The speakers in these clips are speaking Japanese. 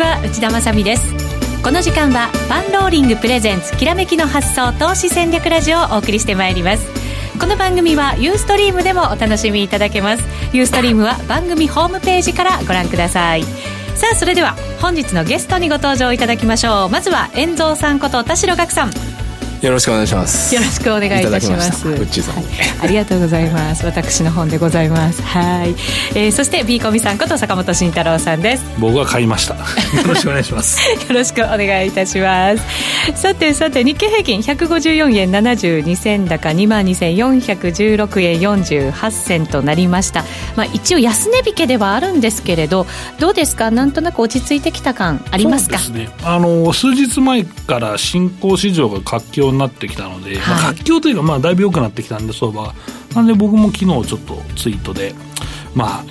は内田まさです。この時間はファンローリングプレゼンツきらめきの発想投資戦略ラジオをお送りしてまいります。この番組はユーストリームでもお楽しみいただけます。ユーストリームは番組ホームページからご覧ください。さあそれでは本日のゲストにご登場いただきましょう。まずは遠蔵さんこと田代岳さん。よろしくお願いします。よろしくお願いいたします。ウッチーさん、はい、ありがとうございます。私の本でございます。はい、えー、そして B コミさんこと坂本慎太郎さんです。僕は買いました。よろしくお願いします。よろしくお願いいたします。さてさて日経平均154円72銭高2万2416円48銭となりました。まあ一応安値引けではあるんですけれどどうですか？なんとなく落ち着いてきた感ありますか？そうですね。あの数日前から新興市場が活況になってきたので、はい、まあ、活況というか、まあ、だいぶ良くなってきたんで相場がなんで僕も昨日ちょっとツイートでまあ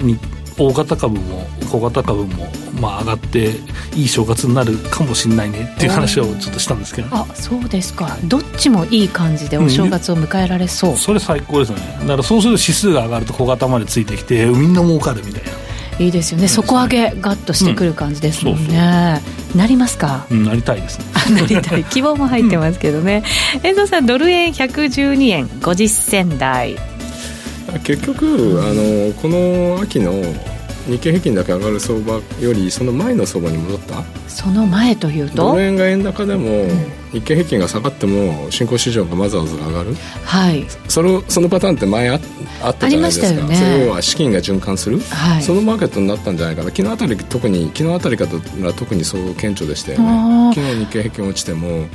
大型株も小型株もまあ上がっていい正月になるかもしれないねっていう話をちょっとしたんですけど。あそうですか。どっちもいい感じでお正月を迎えられそう、うん、それ最高ですねだからそうすると指数が上がると小型までついてきてみんな儲かるみたいないいですよね。底上げガッとしてくる感じですもんね、うん、なりますか、うん、なりたいですね。なりたい。希望も入ってますけどね。遠藤さんドル円112円。50銭台。結局あのこの秋の日経平均だけ上がる相場よりその前の相場に戻った？その前というと？ドル円が円高でも、日経平均が下がっても新興市場がわざわざ上がる。はい。そのそのパターンって前ああったじゃないですか、ね、それは資金が循環する、はい、そのマーケットになったんじゃないかな。昨日あたり特に昨日あたりから特にそう顕著でしたよね。昨日日経平均落ちても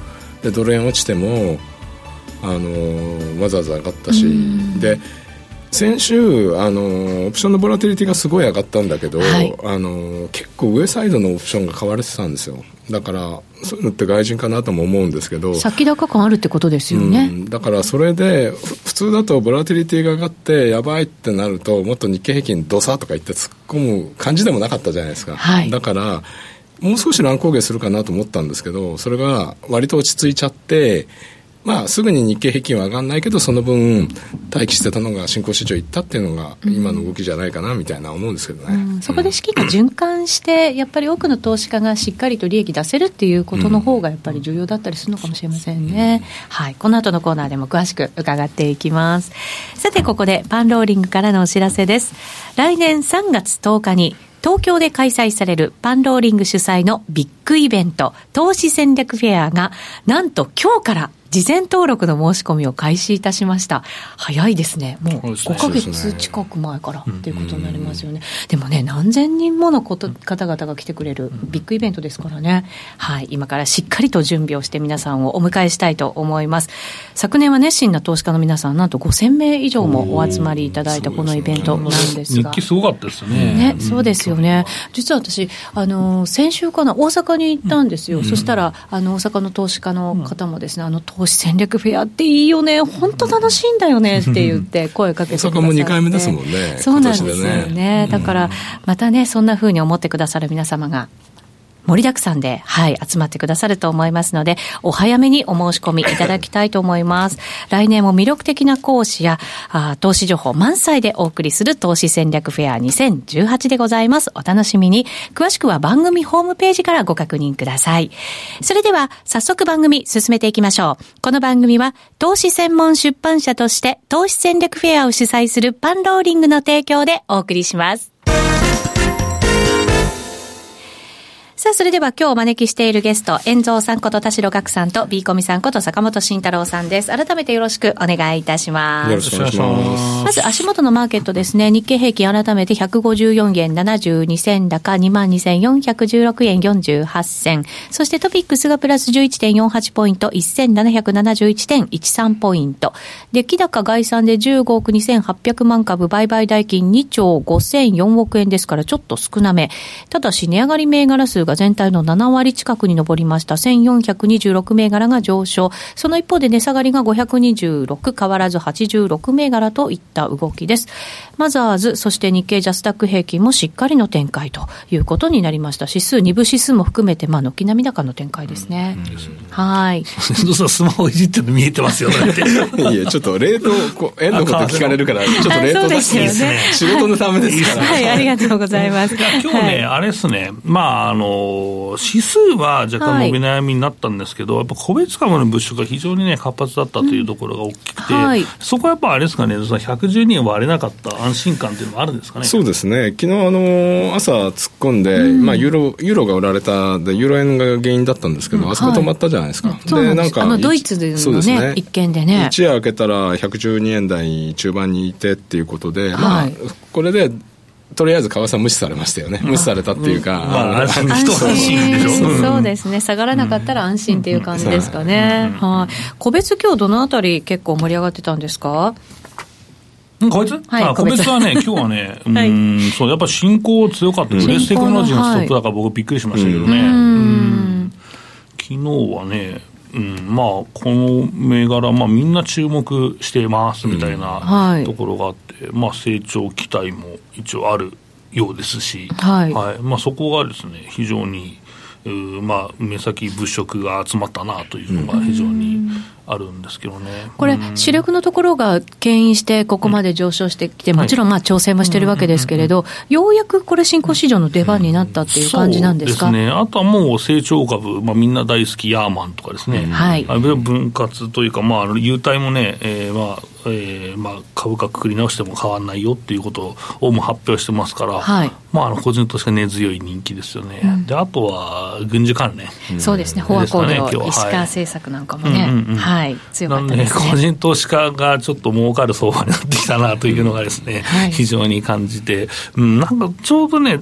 でドル円落ちてもあのわざわざ上がったし。で先週あのオプションのボラティリティがすごい上がったんだけど、はい、あの結構上サイドのオプションが買われてたんですよ。だからそういうのって外人かなとも思うんですけど。先高感あるってことですよね、うん、だからそれで普通だとボラティリティが上がってやばいってなるともっと日経平均ドサとか言って突っ込む感じでもなかったじゃないですか、はい、だからもう少し乱高下するかなと思ったんですけどそれが割と落ち着いちゃってまあ、すぐに日経平均は上がらないけどその分待機してたのが新興市場行ったっていうのが今の動きじゃないかなみたいな思うんですけどね、うん、そこで資金が循環してやっぱり多くの投資家がしっかりと利益出せるっていうことの方がやっぱり重要だったりするのかもしれませんね、うん、はい。この後のコーナーでも詳しく伺っていきます。さてここでパンローリングからのお知らせです。来年3月10日に東京で開催されるパンローリング主催のビッグイベント、投資戦略フェアが、なんと今日から事前登録の申し込みを開始いたしました。早いですね。もう5ヶ月近く前からっていうことになりますよね。でもね、何千人ものこと方々が来てくれるビッグイベントですからね。はい。今からしっかりと準備をして皆さんをお迎えしたいと思います。昨年は熱心な投資家の皆さん、なんと5000名以上もお集まりいただいたこのイベントなんですが。日記すごかったですね。ね、そうですよね。実は私、あの、先週かな、大阪に行ったんですよ。そしたら、あの、大阪の投資家の方もですね、あの、投資戦略フェアっていいよね、本当楽しいんだよねって言って声かけてくださって。も2回目ですもんね。そうなんですよね。ねだから、またね、そんなふうに思ってくださる皆様が盛りだくさんで、はい、集まってくださると思いますので、お早めにお申し込みいただきたいと思います。来年も魅力的な講師や、あ投資情報満載でお送りする投資戦略フェア2018でございます。お楽しみに。詳しくは番組ホームページからご確認ください。それでは、早速番組進めていきましょう。この番組は、投資専門出版社として、投資戦略フェアを主催するパンローリングの提供でお送りします。さあ、それでは今日お招きしているゲスト、遠蔵さんこと田代岳さんと、ビーコミさんこと坂本慎太郎さんです。改めてよろしくお願いいたします。よろしくお願いします。まず足元のマーケットですね。日経平均改めて154円72銭高、22,416円48銭。そしてトピックスがプラス11.48ポイント、1771.13ポイント。で、木高概算で15億2800万株売買代金2兆5004億円ですからちょっと少なめ。ただし値上がり銘柄数が全体の7割近くに上りました。1426銘柄が上昇。その一方で値下がりが526、変わらず86銘柄といった動きです。マザーズ、そして日経ジャスタック平均もしっかりの展開ということになりました。指数、2部指数も含めて、まあ、軒並み高の展開ですね。うん、はい。スマホいじってるの見えてますよ、いや、ちょっと冷凍、こ円のこと聞かれるから、ちょっと冷凍出していいですね。仕事のためですから。はい、ありがとうございます。今日ね、はい、あれですね、まあ、あの、の指数は若干伸び悩みになったんですけど、はい、やっぱ個別株の物色が非常にね、活発だったというところが大きくて、うんはい、そこはやっぱあれですかね、112円割れなかった安心感っていうのもあるんですかね。そうですね。昨日あの朝突っ込んで、うん、まあユーロユーロが売られたでユーロ円が原因だったんですけど、うん、あそこ止まったじゃないですか。でなんかあのドイツでのねね一件でね。一夜明けたら112円台中盤にいてっていうことで、まあこれでとりあえず為替無視されましたよね、無視されたっていうか、まあ、安心。でしょ、そうですね、下がらなかったら安心っていう感じですかね、はい、個別、今日どのあたり、結構盛り上がってたんですか？個別、はい、個別。はね、今日はね、うん、そう、やっぱ進行強かった、レステクノロジーのストップだから、僕、びっくりしましたけどね、うん。昨日はね、うん、まあ、この銘柄、まあ、みんな注目してますみたいなところがあって、まあ、成長期待も一応あるようですし、はい。はい。まあ、そこがですね、非常に、まあ、目先物色が集まったなというのが非常にあるんですけどね。これ、主力のところが牽引して、ここまで上昇してきて、もちろんまあ調整もしてるわけですけれど、ようやくこれ、新興市場の出番になったっていう感じなんですか、ですね、あとはもう成長株、まあ、みんな大好きヤーマンとかですね、はい、分割というか、まあ、優待もね、えー、まあ、えーまあ、株価くくり直しても変わらないよっていうことをも発表してますから、はい。まあ、あの個人として根強い人気ですよね、うん、であとは軍事関連、うん、そうですね、フォアコード、石川政策なんかもね、うんうんうん、はい、強かったですね、ね、個人投資家がちょっと儲かる相場になってきたなというのがですね、はい、非常に感じて、うん、なんかちょうどね、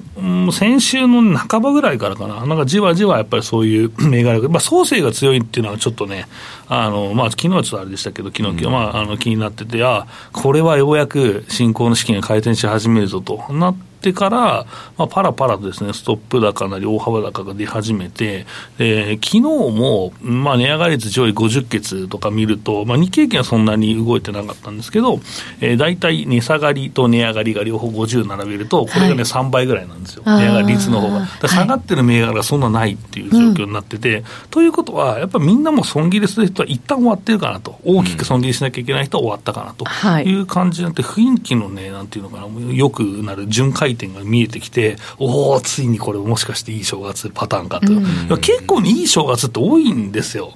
先週の半ばぐらいからかな、なんかじわじわやっぱりそういう 銘柄が、まあ、創生が強いっていうのはちょっとね、あのまあ昨日はちょっとあれでしたけど、昨日、うん、まあ、あの気になってて、あこれはようやく新興の資金が回転し始めるぞとなって、ってから、まあ、パラパラとですね、ストップ高なり大幅高が出始めて、えー、昨日も、まあ、値上がり率上位50決とか見ると、まあ、日経平均はそんなに動いてなかったんですけど、えー、大体値下がりと値上がりが両方50並べると、これがね、はい、3倍ぐらいなんですよ。値上がり率の方が。下がってる銘柄がそんなないっていう状況になってて、うん、ということは、やっぱりみんなも損切りする人は一旦終わってるかなと。大きく損切りしなきゃいけない人は終わったかなという感じになって、雰囲気のね、なんていうのかな、よくなる巡回点が見えてきて、おお、ついにこれ、もしかしていい正月パターンかと、うん、結構にいい正月って多いんですよ。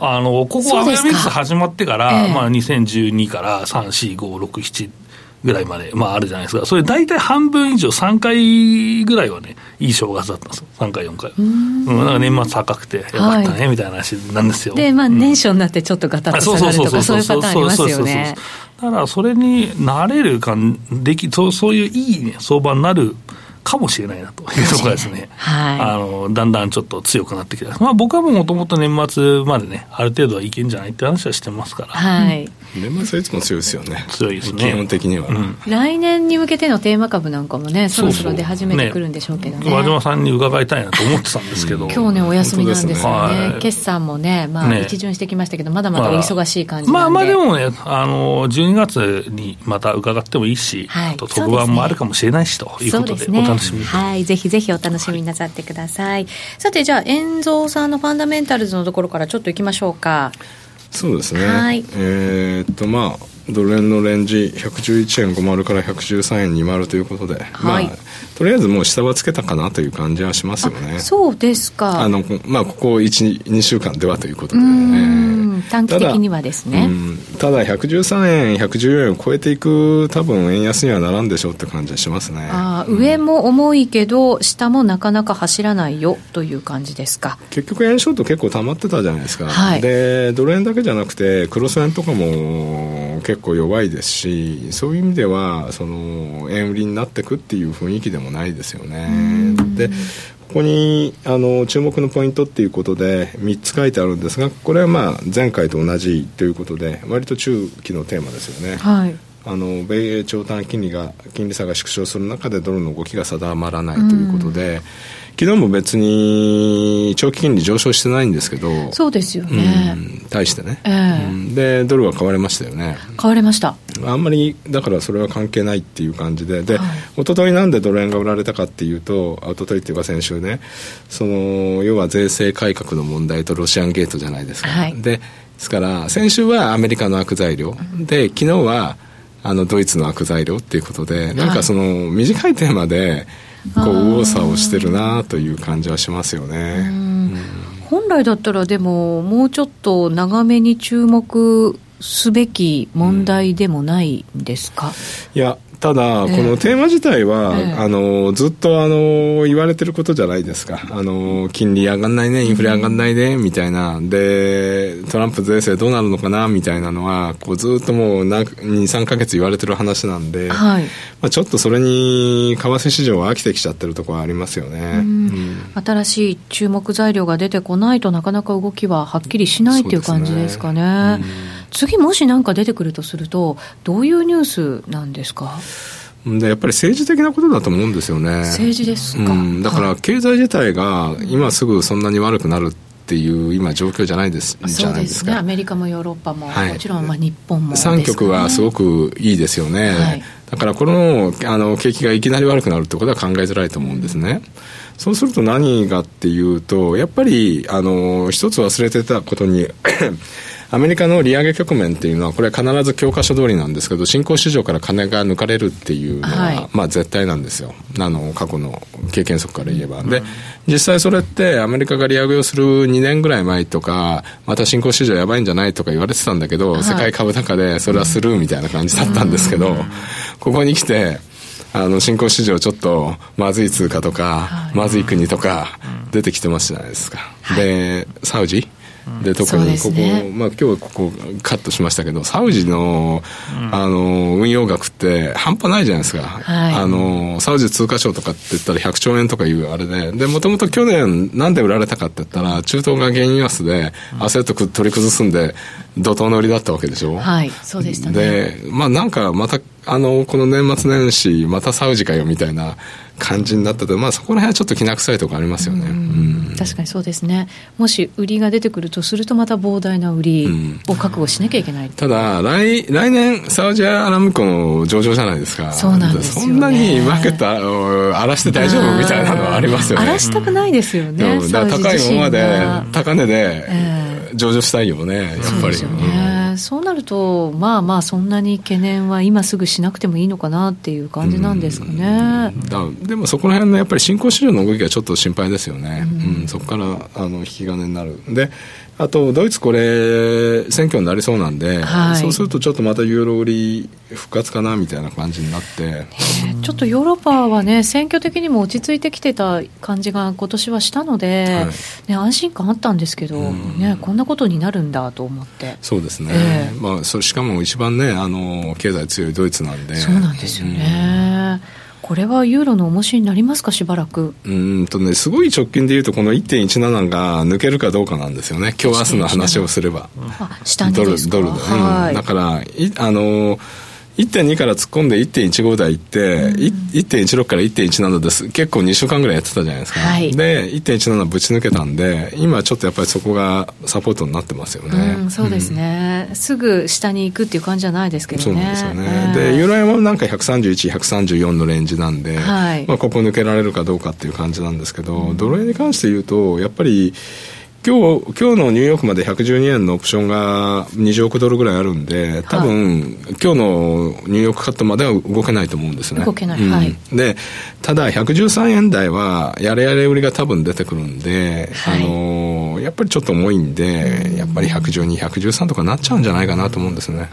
あのここ、アベノミクス始まってから、えー、まあ、2012から3、4、5、6、7ぐらいまで、まあ、あるじゃないですか、それ大体半分以上、3回ぐらいはね、いい正月だったんですよ、3回、4回。うん、なんか年末高くてよかったね、はい、みたいな話なんですよ。で、まあ、年初になってちょっとガタッと下がるとか、そういうパターンありますよね。だから、それになれるかできそう、そういういい、ね、相場になるかもしれないなというところですね、はい、あのだんだんちょっと強くなってきて、まあ、僕はもともと年末までね、ある程度はいけんじゃないって話はしてますから。はい年末はいつも強いですよね。強いですね。基本的には、うん、来年に向けてのテーマ株なんかもね、そろそろ出始めてくるんでしょうけどね。和島さんに伺いたいなと思ってたんですけど。うん、今日ね、お休みなんですよね。ね決算もね、まあ、ね、一巡してきましたけど、まだまだお忙しい感じまあ、まあでもね、あの、12月にまた伺ってもいいし、はい、あと特番もあるかもしれないし、ということで、お楽しみに、はい、ぜひぜひお楽しみになさってください。さて、じゃあ、遠蔵さんのファンダメンタルズのところからちょっといきましょうか。そうですね。はい、えー、っと、まあ、ドル円のレンジ111円50から113円20ということで、はい、まあ、とりあえずもう下はつけたかなという感じはしますよね。そうですか。あの、まあ、ここ12週間ではということで、ね、短期的にはですね。ただ113円114円を超えていく多分円安にはならんでしょうって感じはしますね。あ、うん、上も重いけど下もなかなか走らないよという感じですか。結局円ショート結構溜まってたじゃないですか、はい、でドル円だけじゃなくてクロス円とかも結構弱いですしそういう意味ではその円売りになっていくっていう雰囲気でもないですよね。でここにあの注目のポイントっていうことで3つ書いてあるんですがこれはまあ前回と同じということで割と中期のテーマですよね、はい、あの米長短金利が金利差が縮小する中でドルの動きが定まらないということで、昨日も別に長期金利上昇してないんですけどそうですよね、うん、対してね、えー、うん、でドルは買われましたよね。買われました。あんまりだからそれは関係ないっていう感じで。で、はい、一昨日なんでドル円が売られたかっていうと一昨日っていうか先週ね。その要は税制改革の問題とロシアンゲートじゃないですか、はい、でですから先週はアメリカの悪材料。で昨日はあのドイツの悪材料っていうことでなんかその短いテーマでこう右往左往してるなという感じはしますよね。本来だったらでももうちょっと長めに注目すべき問題でもないんですか、いやただ、このテーマ自体は、えー、あのずっとあの言われてることじゃないですか。あの金利上がんないねインフレ上がんないね、みたいな。でトランプ税制どうなるのかなみたいなのはこうずっともう23か月言われてる話なんで、はい、まあ、ちょっとそれに為替市場は飽きてきちゃってるところはありますよね、うん、新しい注目材料が出てこないとなかなか動きははっきりしないっていう感じですかね。次もし何か出てくるとするとどういうニュースなんですか？でやっぱり政治的なことだと思うんですよね。政治ですか、うん、だから経済自体が今すぐそんなに悪くなるっていう今状況じゃないですじゃないですか、ね、アメリカもヨーロッパも、はい、もちろんまあ日本も、ね、3局はすごくいいですよね、はい、だからこのあの景気がいきなり悪くなるってことは考えづらいと思うんですね、そうすると何がっていうとやっぱりあの一つ忘れてたことにアメリカの利上げ局面っていうのは、これ必ず教科書通りなんですけど、新興市場から金が抜かれるっていうのは、はい、まあ絶対なんですよ。あの、過去の経験則から言えば。で、実際それってアメリカが利上げをする2年ぐらい前とか、また新興市場やばいんじゃないとか言われてたんだけど、はい、世界株高でそれはスルーみたいな感じだったんですけど、ここに来て、あの新興市場ちょっとまずい通貨とか、はい、まずい国とか出てきてますじゃないですか、はい、でサウジで特にここ、ね、まあ、今日はここカットしましたけどサウジの,、あの運用額って半端ないじゃないですか、はい、あのサウジ通貨省とかって言ったら100兆円とかいうあれででもともと去年なんで売られたかって言ったら中東が原油安でアセット取り崩すんで怒涛の売りだったわけでしょ？はいそうでしたね。でまあなんかまたあのこの年末年始またサウジかよみたいな感じになったと、まあ、そこら辺はちょっときな臭いところありますよね、うん、確かにそうですね、もし売りが出てくるとすると、また膨大な売りを覚悟しなきゃいけない、うん、ただ来、来年、サウジアラムコの上場じゃないですか、そうなんですよ、ね、そんなにマーケット荒らして大丈夫みたいなのはありますよね。荒らしたくないですよね、だから高いままで、高値で上場したいよね、やっぱり。そうそうなると、まあまあ、そんなに懸念は今すぐしなくてもいいのかなっていう感じなんですかね。でもそこら辺のやっぱり新興市場の動きがちょっと心配ですよね、うん、そこからあの引き金になる。であとドイツ、これ、選挙になりそうなんで、はい、そうするとちょっとまたユーロ売り復活かなみたいな感じになって、ちょっとヨーロッパはね、選挙的にも落ち着いてきてた感じが今年はしたので、はい、ね、安心感あったんですけど、ね、こんなことになるんだと思って。そうですね、えー、まあ、そしかも一番ねあの、経済強いドイツなんで。そうなんですよね。うんこれはユーロの重しになりますか、しばらく。うんとね、すごい直近でいうと、この1.17が抜けるかどうかなんですよね、今日明日の話をすれば。あ下にドルドルで、はい、うん、だからいあのー1.2から突っ込んで1.15台行って、うん、1.16から1.17です。結構2週間ぐらいやってたじゃないですか、はい、で1.17ぶち抜けたんで今ちょっとやっぱりそこがサポートになってますよね、うん、そうですね、うん、すぐ下に行くっていう感じじゃないですけどね。そうなんですよね、えー、でユーロ円はなんか131134のレンジなんで、はい、まあ、ここ抜けられるかどうかっていう感じなんですけど、ドル円に関して言うとやっぱり今日今日のニューヨークまで112円のオプションが20億ドルぐらいあるんで、多分、はい、今日のニューヨークカットまでは動けないと思うんですね。動けない、うん、はい。で、ただ113円台は、やれやれ売りが多分出てくるんで、はい、あのやっぱりちょっと重いんで、やっぱり112、113とかなっちゃうんじゃないかなと思うんですね。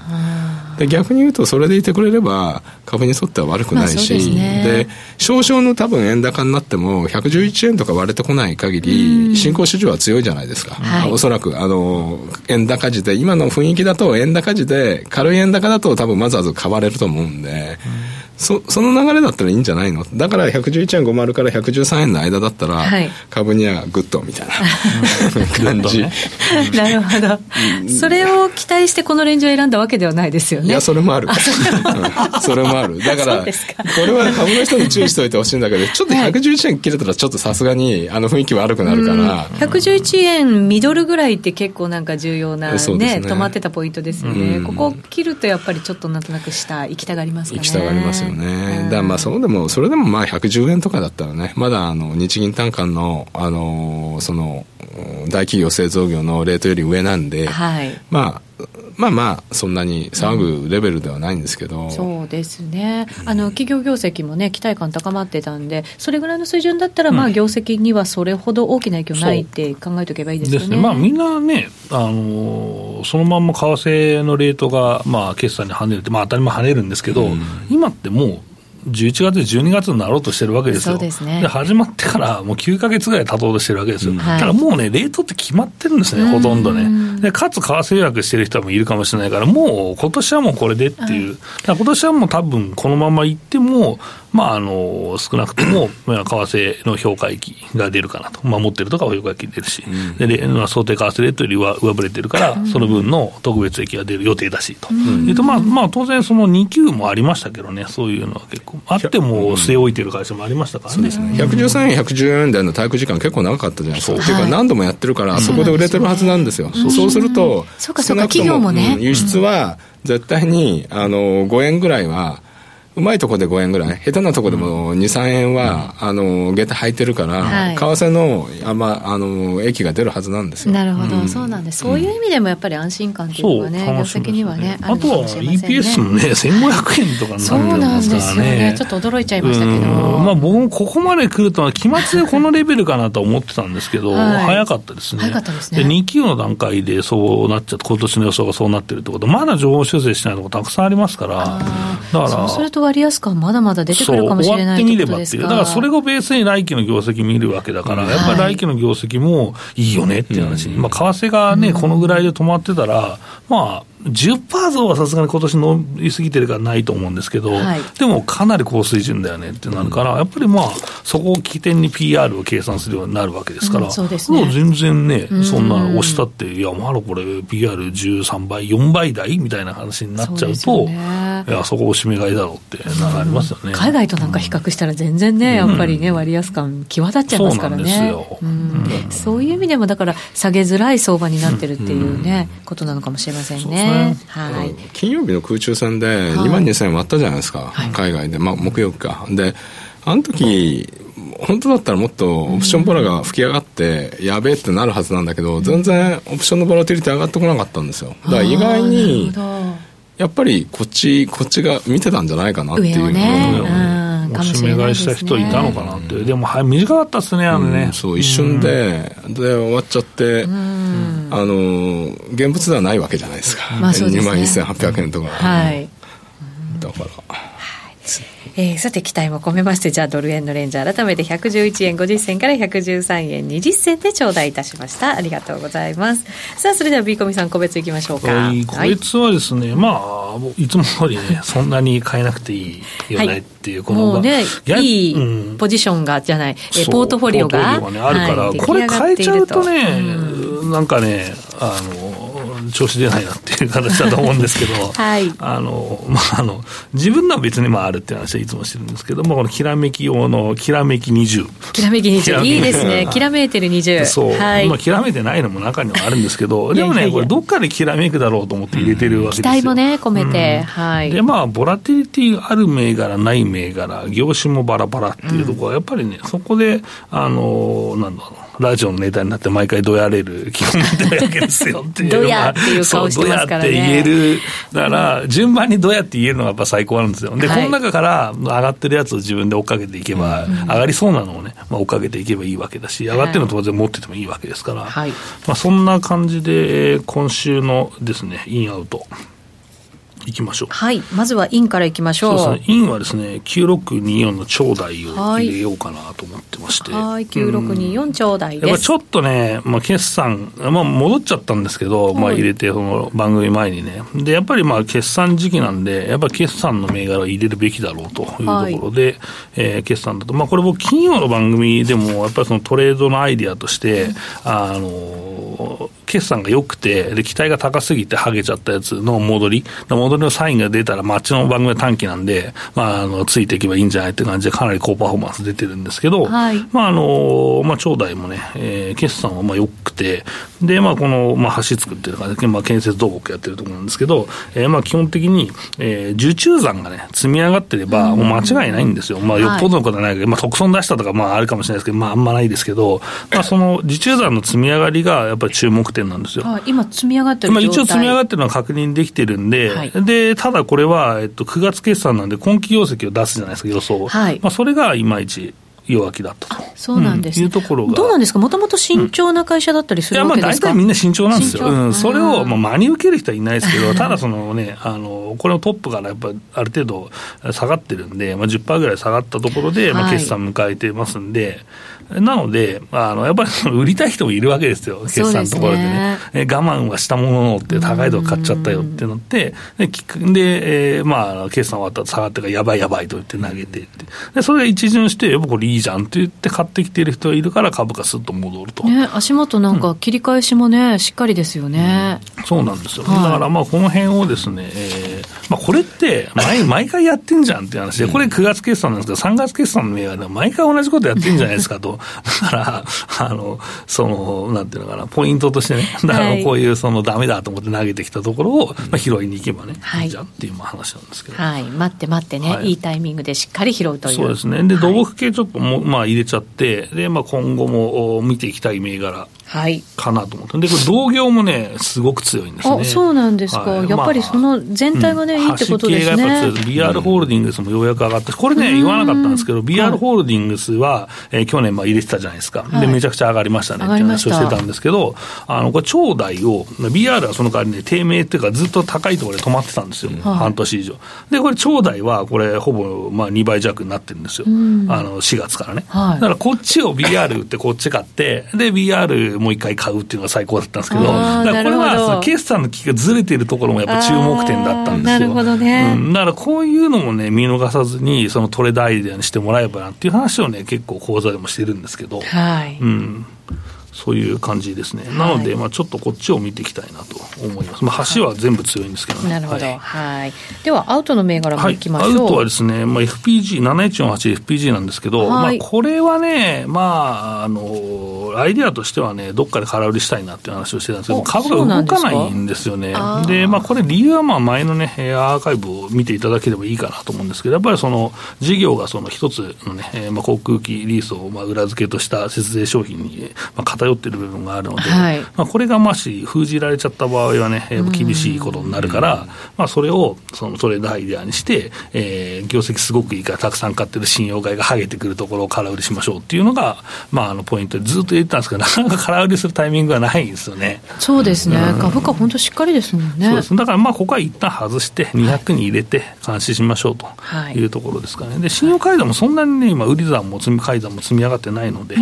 で逆に言うとそれでいてくれれば株にとっては悪くないし、まあ、で、ね、少々の多分円高になっても111円とか割れてこない限り新興市場は強いじゃないですか、はい、おそらくあの円高時で今の雰囲気だと円高時で軽い円高だと多分まずまず買われると思うんで、うんそその流れだったらいいんじゃないの？だから111円50から113円の間だったら、はい、株にはグッドみたいな 感じ。なるほど、それを期待してこのレンジを選んだわけではないですよね。いやそれもある。それもある。だからこれは株の人に注意しておいてほしいんだけどちょっと111円切れたらちょっとさすがにあの雰囲気悪くなるから。111円ミドルぐらいって結構なんか重要なねね。止まってたポイントですよね、ここ切るとやっぱりちょっとなんとなく下行きたがりますかね。行きたがりますよね。だからまあそうでも、それでもまあ110円とかだったらね、まだあの日銀短観の、あの、その、大企業製造業のレートより上なんで、はい、まあ、まあまあ、そんなに騒ぐレベルではないんですけど、うん、そうですね、あの企業業績もね、期待感高まってたんで、それぐらいの水準だったら、まあ、業績にはそれほど大きな影響ないって考えておけばいいですよね。ね。まあ、みんなね、あのそのまんま為替のレートが、まあ、決算に跳ねるって、まあ、当たり前跳ねるんですけど、うん、今ってもう、11月、12月になろうとしてるわけですよ。ですね。で、始まってからもう9か月ぐらい経とうとしてるわけですよ。うん、だからもうね、レートって決まってるんですね、ほとんどね。で、かつ、為替予約してる人もいるかもしれないから、もう今年はもうこれでっていう。だから今年はもう多分このままいっても、まあ、あの少なくとも、まあ、為替の評価益が出るかなと、まあ、持ってるとかは評価益出るし、うん、でまあ、想定為替レートよりは上振れてるから、その分の特別益が出る予定だしと、うん、とまあまあ、当然、その2級もありましたけどね、そういうのは結構、あっても据え置いてる会社もありましたからね、うん、そうですね。113円、114円台の滞空時間、結構長かったじゃないですか、っていうか、何度もやってるから、そこで売れてるはずなんですよ、そうすると、そうかそうか企業もね、輸出は絶対にあの5円ぐらいは、うまいとこで5円ぐらい、下手なとこでも2、3円は、あの、下駄履いてるから、はい、為替の、あまあ、あの、益が出るはずなんですよ。なるほど、うん、そうなんです。そういう意味でもやっぱり安心感というかね、業績にはね、あとは EPS もね、1500円とかそうなんですよね。ちょっと驚いちゃいましたけど。まあ、僕もここまで来るとは、期末でこのレベルかなと思ってたんですけど、はい、早かったですね。早かったですね。で、2級の段階でそうなっちゃって、今年の予想がそうなってるってこと、まだ情報修正しないとこたくさんありますから、だから。そうすると割安感まだまだ出てくるかもしれない終わってみればっていう、だからそれがベースに来期の業績見るわけだから、やっぱり来期の業績もいいよねっていう話。に、まあ、為替がね、このぐらいで止まってたら、まあ、10%増はさすがに今年伸びすぎてるからないと思うんですけど、はい、でもかなり高水準だよねってなるから、やっぱりまあ、そこを起点に PR を計算するようになるわけですから、うん、そうですね、もう全然ね、そんな押したって、いや、まだこれ、PR13 倍、4倍台みたいな話になっちゃうと、うね、いや、そこを締め買いだろうってなりますよね、海外となんか比較したら、全然ね、やっぱりね、割安感、際立っちゃいますからね。そういう意味でも、だから、下げづらい相場になってるっていうね、ことなのかもしれませんね。はい、金曜日の空中戦で2万2000円割ったじゃないですか、はい、海外で、まあ、木曜日か。であの時本当だったらもっとオプションボラが吹き上がって、やべえってなるはずなんだけど、全然オプションのボラティリティ上がってこなかったんですよ。だから意外に、やっぱりこっち、こっちが見てたんじじゃないかなっていう。ねおしめ買いした人いたのかなって、でも、はい、短かったっすね、あのね、そう、一瞬で、で終わっちゃって、あの現物ではないわけじゃないですか、まあすね、2万1800円とか。はい、だからえー、さて期待も込めましてじゃあドル円のレンジ改めて111円50銭から113円20銭で頂戴いたしました。ありがとうございます。さあそれではビーコミさん個別いきましょうか、はい、個別はですね、はい、まあいつも通りねそんなに変えなくていいよね、はい、っていうこのもうねいいポジションがじゃない、えポートフォリオがポートフォリオが、ね、あるから、はい、これ変えちゃうとね、うん、なんかねあの調子出ないなっていう形だと思うんですけど、はい、あのまあ、あの自分のは別にまああるっていう話はいつもしてるんですけども、このきらめき用のきらめき20。きらめき20、いいですね、きらめいてる20。そう、はい、まあ、きらめいてないのも中にはあるんですけど、でもね、これ、どっかできらめくだろうと思って入れてるわけですよ。期待もね、込めて、うん、はい。で、まあ、ボラティリティある銘柄、ない銘柄、業種もバラバラっていうところは、やっぱりね、そこで、あの、なんだろう。ラジオのネタになって毎回どやれる気分になってるわけですよっていうのが。う顔してますからね。どやって言える。だから、順番にどやって言えるのがやっぱ最高なんですよ。で、はい、この中から上がってるやつを自分で追っかけていけば、上がりそうなのをね、まあ、追っかけていけばいいわけだし、上がってるの当然持っててもいいわけですから、はい、まあ、そんな感じで、今週のですね、インアウト。いきましょう。はい。まずはインからいきましょう。そうですね。インはですね、9624の頂戴を入れようかなと思ってまして。はい。9624頂戴です。やっぱちょっとね、まあ、決算、まあ、戻っちゃったんですけど、まあ、入れて、その番組前にね。で、やっぱりまあ、決算時期なんで、やっぱり決算の銘柄を入れるべきだろうというところで、はい、えー、決算だと、まあ、これ僕、金曜の番組でも、やっぱりそのトレードのアイディアとして、あの、決算が良くて、で、期待が高すぎて、はげちゃったやつの戻り、戻このサインが出たら、まあ、あっちの番組は短期なんで、まあ、あのついていけばいいんじゃないって感じで、かなり高パフォーマンス出てるんですけど、はい、まああのまあ、長大もね、えー、決算はまあよくて、で、まあ、この、まあ、橋作ってる感じで、まあ、建設土木やってるところなんですけど、えー、まあ基本的に、えー、受注残がね、積み上がってれば、もう間違いないんですよ。まあ、よっぽどのことはないけど、はい、まあ、特損出したとか、まあ、あるかもしれないですけど、まあ、あんまないですけど、まあ、その受注残の積み上がりが、やっぱり注目点なんですよ。今、積み上がってるまあ、一応積み上がってるのは確認できてるんで、はい、で、ただこれは、えっと、9月決算なんで、今期業績を出すじゃないですか、予想。はい、まあ、それがいまいち弱気だったと。そうなんです、ね、いうところが。どうなんですか、もともと慎重な会社だったりするわけですか、うん、いや、まあ、大体みんな慎重なんですよ。うん、それを、まあ、真に受ける人はいないですけど、ただそのね、あの、これのトップからやっぱある程度下がってるんで、まあ10、ぐらい下がったところで、まあ、決算迎えてますんで、はいなので、あのやっぱり売りたい人もいるわけですよ、決算のところでね。でね我慢はしたもののって、高いとこ買っちゃったよってなって、で、でえー、まあ、決算終わったら下がってから、やばいやばいと言って投げてでそれが一巡して、やっぱこれいいじゃんって言って買ってきている人がいるから、株価すっと戻ると。ね、足元なんか切り返しもね、うん、しっかりですよね。うん、そうなんですよ。だからまあ、この辺をですね、えーまあ、これって毎、毎回やってんじゃんっていう話で、これ9月決算なんですけど、3月決算の銘柄で毎回同じことやってんじゃないですかと。だから、あの、その、なんていうのかな、ポイントとしてね、だからこういうそのダメだと思って投げてきたところを、まあ、拾いに行けばね、はい、いいじゃんっていう話なんですけど。はい、待って待ってね、はい、いいタイミングでしっかり拾うという。そうですね。で、土木系ちょっとも、まあ入れちゃって、で、まあ今後も見ていきたい銘柄。はい、かなと思って、で、これ、同業もね、すごく強いんですね。あそうなんですか、はい、やっぱりその全体がね、まあ、いいってことですね。BR ホールディングスもようやく上がって、これね、言わなかったんですけど、BR ホールディングスは、えー、去年、まあ入れてたじゃないですか、はい、で、めちゃくちゃ上がりましたねって話をしてたんですけど、あのこれ、長大を、BR はその代わりね、低迷っていうか、ずっと高いところで止まってたんですよ、半年以上。で、これ、長大は、これ、ほぼ、まあ、2倍弱になってるんですよ、あの4月からね。だから、こっちを BR 売って、こっち買って、で、BR もう一回買うっていうのが最高だったんですけど、だからこれはその決算の危機がずれているところもやっぱ注目点だったんですよ。なるほどね、うん。だからこういうのもね、見逃さずに、そのトレードアイデアにしてもらえばなっていう話をね、結構講座でもしてるんですけど、はい、うん。そういう感じですね。なので、まあちょっとこっちを見ていきたいなと思います。まあ橋は全部強いんですけどね。なるほど。はい。では、アウトの銘柄もいきましょう。はい、アウトはですね、まあ FPG、7148FPG なんですけど、まあこれはね、まあ、あの、アイディアとしてはね、どっかで空売りしたいなっていう話をしてたんですけど、株が動かないんですよね。でまあこれ理由はまあ前のね、アーカイブを見ていただければいいかなと思うんですけど、やっぱりその事業がその一つのね、まあ航空機リースをまあ裏付けとした節税商品に、まあ、偏ってる部分があるので、はい、まあ、これがもし封じられちゃった場合はね、厳しいことになるから、まあ、それをそのそれでアイデアにして、えー、業績すごくいいからたくさん買ってる信用買いがはげてくるところを空売りしましょうっていうのが、まあ、あのポイントでずっと言ってたんですけど、なかなか空売りするタイミングがないんですよね。そうですね、うん、株価、本当しっかりですもんね。そうです。だからまあここは一旦外して、200に入れて監視しましょうとい。うところですかね。で信用改ざんもそんなにね、今、売り算も積み改ざんも積み上がってないので、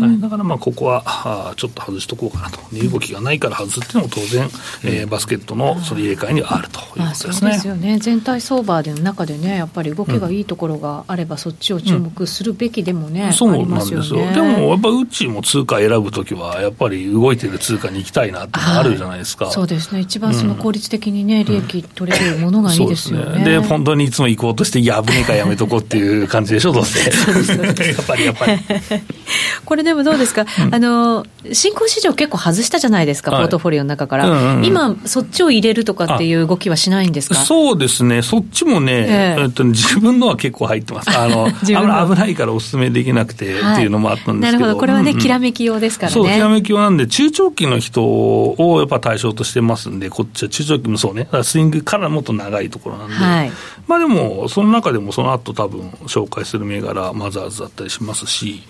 はい、だからまあここはあちょっと外しとこうかなと、値動きがないから外すっていうのも当然、えー、バスケットのそれ入れ替えにはあるということですね。そうですよね全体相場での中でね、やっぱり動きがいいところがあれば、そっちを注目するべきでもね、うん、そうなんですよ、ね、でもやっぱうちも通貨選ぶときは、やっぱり動いてる通貨に行きたいなっていうのがあるじゃないですか。そうですね、一番その効率的にね、利益取れるものがいいですよね。で、本当にいつも行こうとして、いや、危ねえからやめとこうっていう感じでしょ、どうせ。やっぱりやっぱり。これでもどうですか、うん、あの新興市場結構外したじゃないですか、ポートフォリオの中から、今、そっちを入れるとかっていう動きはしないんですか？そうですね、そっちもね、えー、と、自分のは結構入ってます、あの危ないからお勧めできなくてっていうのもあったんですけど、なるほど、これはね、きらめき用ですからね。そう、きらめき用なんで、中長期の人をやっぱ対象としてますんで、こっちは。中長期もそうね、スイングからもっと長いところなんで、はい、まあでも、その中でもその後多分紹介する銘柄、マザーズだったりしますし、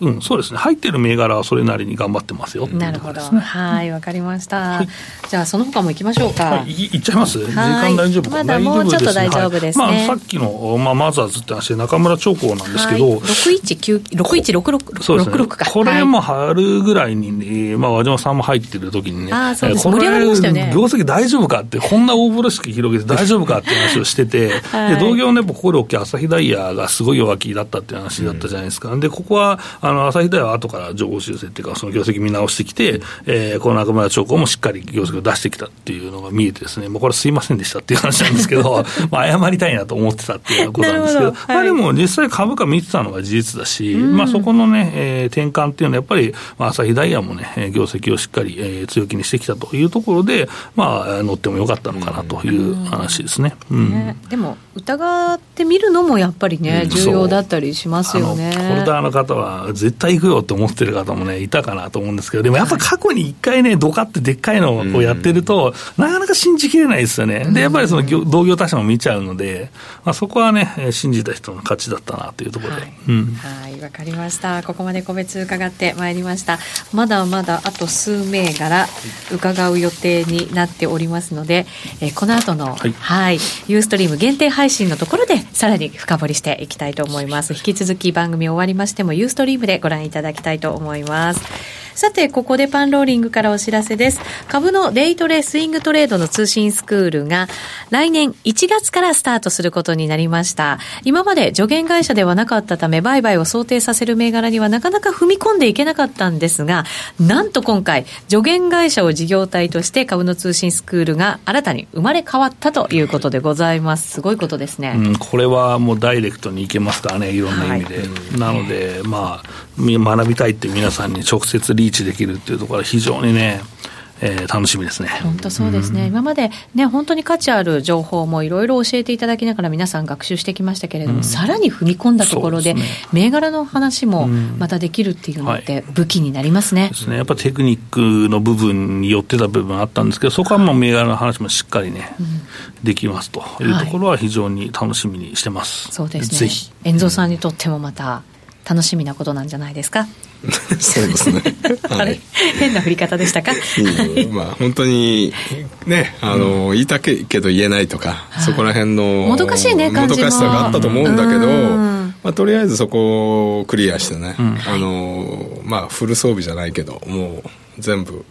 うん、そうですね、入ってる銘柄はそれなりに頑張ってますよ、なるほど、はい、わかりました、はい、じゃあ、その他もいきましょうか。はい、いっちゃいます、時間大丈夫まだもうちょっと大丈夫ですね。はい、まあ、さっきの、まあ、マザーズって話で、中村長光なんですけど、はい、6166か、これも春ぐらいに、まあ、和島さんも入ってる時にね、あそうです。盛り上がりましたよね。業績大丈夫かって、こんな大風呂敷広げて大丈夫かって 話をしてて、はい、で同業のやっぱここで大きい朝日ダイヤがすごい弱気だったっていう話だったじゃないですか。でここはああの朝日大は後から情報修正っていうか、その業績見直してきて、えー、この中村長官もしっかり業績を出してきたっていうのが見えてですね、もうこれすいませんでしたっていう話なんですけど、まあ謝りたいなと思ってたっていうことなんですけど、どはい、まあでも実際株価見てたのが事実だし、うん、まあそこのね、えー、転換っていうのはやっぱり、まあ、朝日ダイヤもね、業績をしっかり、えー、強気にしてきたというところで、まあ乗ってもよかったのかなという話ですね。うん、ね。でも疑ってみるのもやっぱりね、重要だったりしますよね。ホルダーの方は絶対行くよと思ってる方もね、いたかなと思うんですけど、でもやっぱ過去に一回ね、ドカってでっかいのをやってると、なかなか信じきれないですよね。で、やっぱりその同業他社も見ちゃうので、まあ、そこはね、信じた人の勝ちだったなというところで。はい、うん、はいわかりました。ここまで個別伺ってまいりました。まだまだあと数銘柄伺う予定になっておりますので、えー、この後の、はい、はい、ユーストリーム限定配信のところでさらに深掘りしていきたいと思います。引き続き番組終わりましてもユーストリームでご覧いただきたいと思います。さて、ここでパンローリングからお知らせです。株のデイトレスイングトレードの通信スクールが来年1月からスタートすることになりました。今まで助言会社ではなかったため、売買を想定させる銘柄にはなかなか踏み込んでいけなかったんですが、なんと今回、助言会社を事業体として株の通信スクールが新たに生まれ変わったということでございます。すごいことですね。うん、これはもうダイレクトにいけますからね、いろんな意味で。はい、なので、まあ、学びたいって皆さんに直接リーチできるっていうところは非常にね、えー、楽しみですね。本当そうですね、うん、今まで、ね、本当に価値ある情報もいろいろ教えていただきながら皆さん学習してきましたけれども、うん、さらに踏み込んだところで、ね、銘柄の話もまたできるっていうのって武器になりますね。うんはい、ですね。やっぱテクニックの部分によってた部分あったんですけどそこはもう銘柄の話もしっかりね、できますというところは非常に楽しみにしてます、はい、そうですね。遠藤さんにとってもまた楽しみなことなんじゃないですか？そうですね。あれ、変な振り方でしたか？まあ本当にねあの、うん、言いたけけど言えないとか、はい、そこら辺のもどかしいねもどかしさがあったと思うんだけど、まあとりあえずそこをクリアしてね、うん、あのまあフル装備じゃないけどもう全部。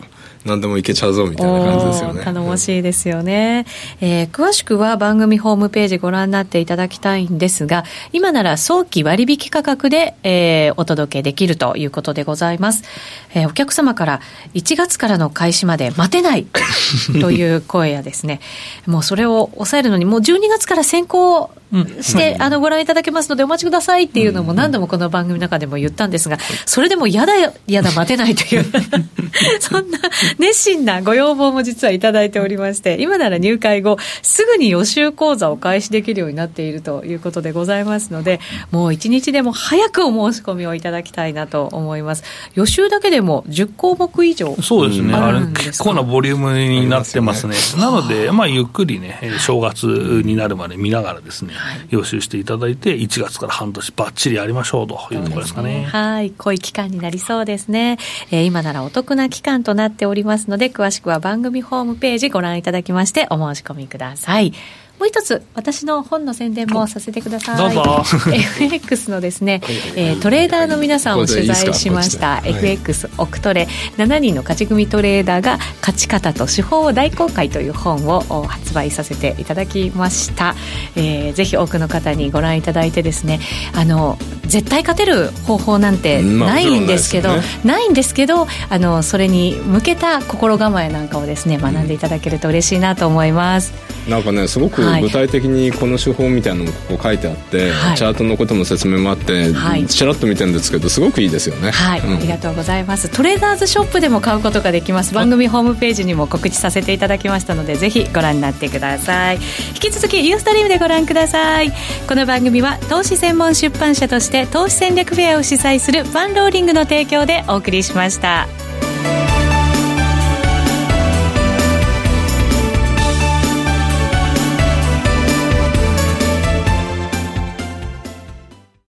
何でもいけちゃうぞみたいな感じですよね。頼もしいですよね、えー、詳しくは番組ホームページご覧になっていただきたいんですが今なら早期割引価格で、えー、お届けできるということでございます、えー、お客様から1月からの開始まで待てない という声やですね。もうそれを抑えるのにもう12月から先行して、あのご覧いただけますのでお待ちくださいっていうのも何度もこの番組の中でも言ったんですが、それでもやだやだ待てないという そんな熱心なご要望も実はいただいておりまして、今なら入会後、すぐに予習講座を開始できるようになっているということでございますので、もう一日でも早くお申し込みをいただきたいなと思います。予習だけでも10項目以上そうですね。あれ結構なボリュームになってますね。すねなので、まあゆっくりね、正月になるまで見ながらですね、はい、予習していただいて、1月から半年ばっちりやりましょうというところですかね。ねはい。濃い期間になりそうですね。えー、今ならお得な期間となっておりますので、詳しくは番組ホームページご覧いただきましてお申し込みください。もう一つ私の本の宣伝もさせてください。どうぞ。FX のですね、えー、トレーダーの皆さんを取材しました FX オクトレ7人の勝ち組トレーダーが勝ち方と手法を大公開という本を発売させていただきました。えー、ぜひ多くの方にご覧いただいてですね、あの絶対勝てる方法なんてないんですけど、まあないね、ないんですけど、あのそれに向けた心構えなんかをですね学んでいただけると嬉しいなと思います。なんかねすごく具体的にこの手法みたいなのもここ書いてあって、はい、チャートのことも説明もあって、はい、ちらっと見てるんですけどすごくいいですよね。はい、うん、ありがとうございます。トレーダーズショップでも買うことができます。番組ホームページにも告知させていただきましたのでぜひご覧になってください。引き続きユーストリームでご覧ください。この番組は投資専門出版社として投資戦略フェアを主催するファンローリングの提供でお送りしました